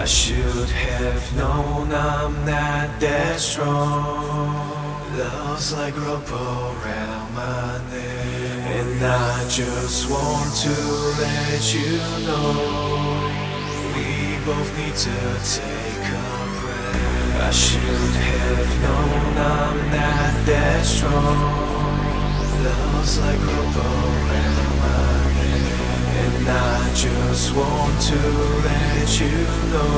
I should have known I'm not that strong. Love's like rope around my neck, and I just want to let you know we both need to take a breath. I should have known I'm not that strong. Love's like rope around my neck, and I just want to let you know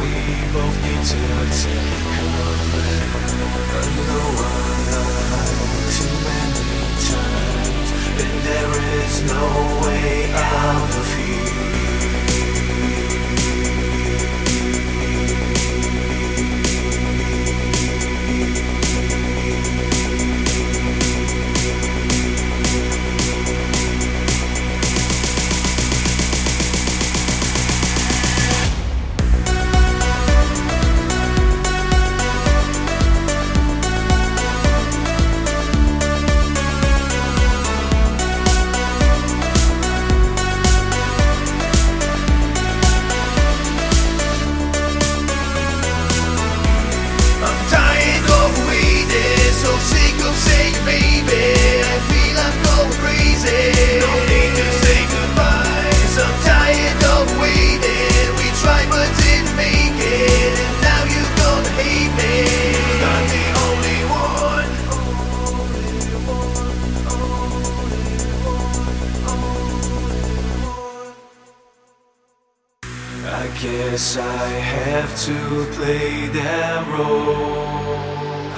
we both need to take a. I know I lied too many times, and there is no way out Guess I have to play that role.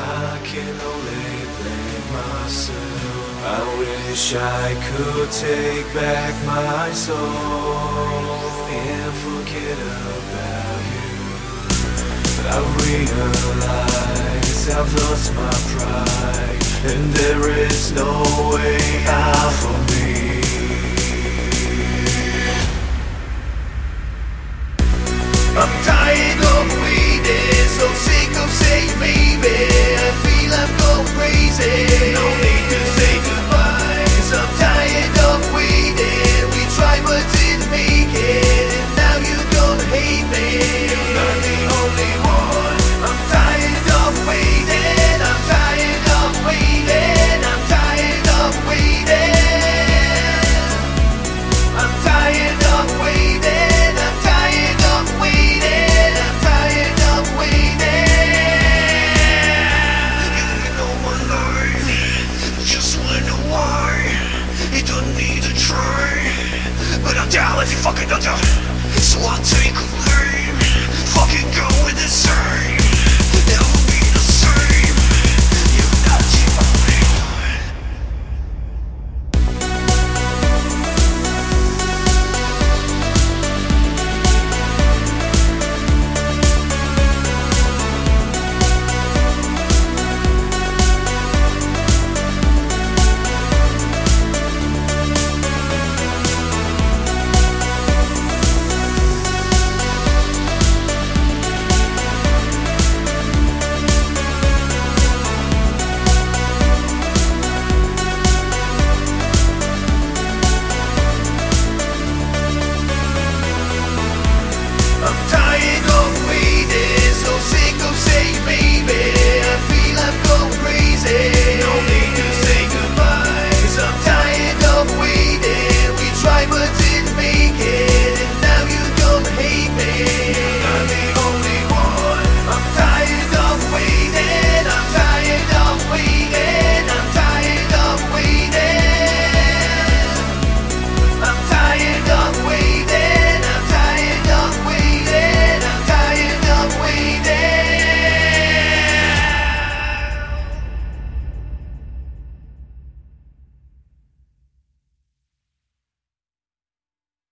I can only blame myself. I wish I could take back my soul and forget about you. But I realize I've lost my pride, and there is no way out for me. I'm tired of waiting, so sick of saying baby. I feel I'm going crazy. But I'm down if you fucking don't do So I'll take a name Fucking go with the same